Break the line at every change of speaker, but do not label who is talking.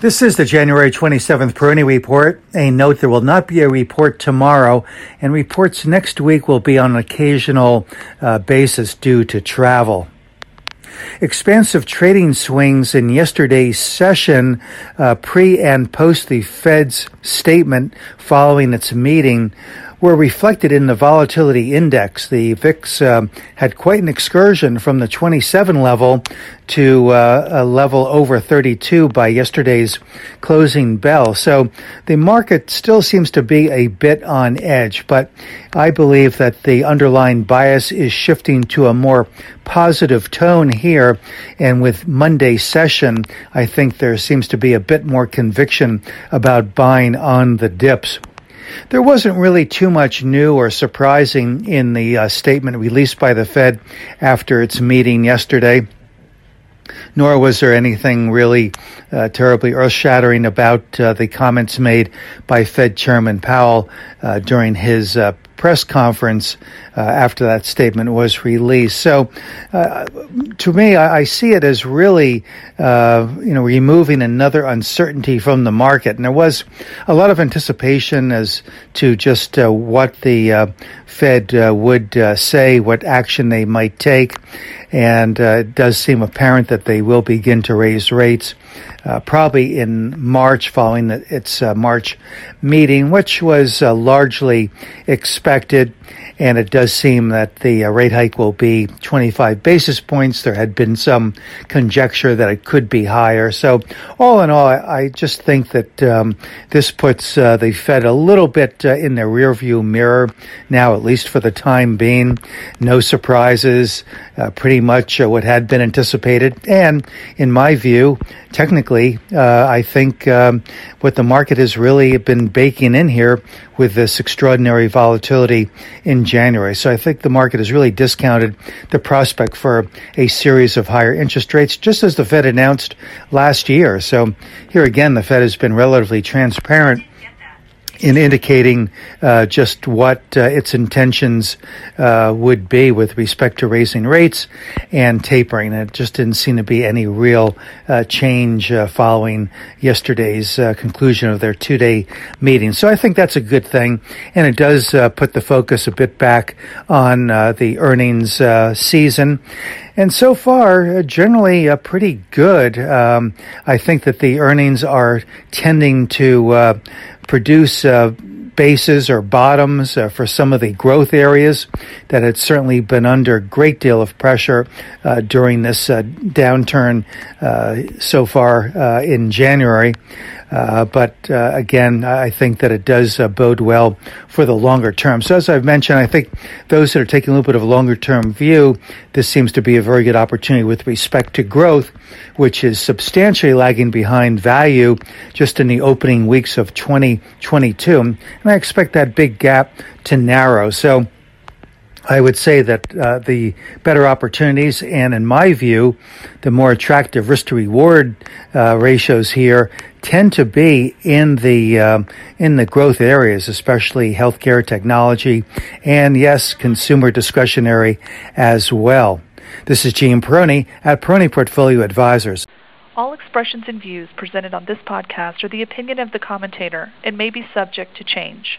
This is the January 27th Peroni Report. A note there will not be a report tomorrow, and reports next week will be on an occasional uh, basis due to travel. Expansive trading swings in yesterday's session, uh, pre and post the Fed's statement following its meeting, were reflected in the volatility index. The VIX um, had quite an excursion from the 27 level to uh, a level over 32 by yesterday's closing bell. So the market still seems to be a bit on edge, but I believe that the underlying bias is shifting to a more positive tone here. And with Monday's session, I think there seems to be a bit more conviction about buying on the dips. There wasn't really too much new or surprising in the uh, statement released by the Fed after its meeting yesterday. Nor was there anything really uh, terribly earth shattering about uh, the comments made by Fed Chairman Powell uh, during his uh, press conference uh, after that statement was released. So, uh, to me, I, I, see it as really, uh, you know, removing another uncertainty from the market. And there was a lot of anticipation as to just uh, what the uh, Fed uh, would say, what action they might take, and it does seem apparent that they will begin to raise rates uh, probably in March following the, its uh, March meeting, which was uh, largely expected. And it does seem that the uh, rate hike will be 25 basis points. There had been some conjecture that it could be higher. So, all in all, I, just think that um, this puts uh, the Fed a little bit uh, in the rearview mirror now, at least for the time being. No surprises, pretty much what had been anticipated. And in my view, technically, uh, I think um, what the market has really been baking in here with this extraordinary volatility in January. So I think the market has really discounted the prospect for a series of higher interest rates, just as the Fed announced last year. So here again, the Fed has been relatively transparent in indicating uh, just what uh, its intentions uh, would be with respect to raising rates and tapering. It just didn't seem to be any real uh, change uh, following yesterday's uh, conclusion of their two-day meeting. So I think that's a good thing, and it does put the focus a bit back on the earnings season. And so far, generally pretty good. Um, I think that the earnings are tending to produce uh, bases or bottoms uh, for some of the growth areas that had certainly been under a great deal of pressure uh, during this uh, downturn uh, so far uh, in January. Uh, but uh, again, I think that it does uh, bode well for the longer term. So, as I've mentioned, I think those that are taking a little bit of a longer term view, this seems to be a very good opportunity with respect to growth, which is substantially lagging behind value just in the opening weeks of 2022. And I expect that big gap to narrow. So, I would say that uh, the better opportunities and, in my view, the more attractive risk to reward uh, ratios here tend to be in the uh, in the growth areas, especially healthcare, technology, and yes, consumer discretionary as well. This is Gene Peroni at Peroni Portfolio Advisors.
All expressions and views presented on this podcast are the opinion of the commentator and may be subject to change.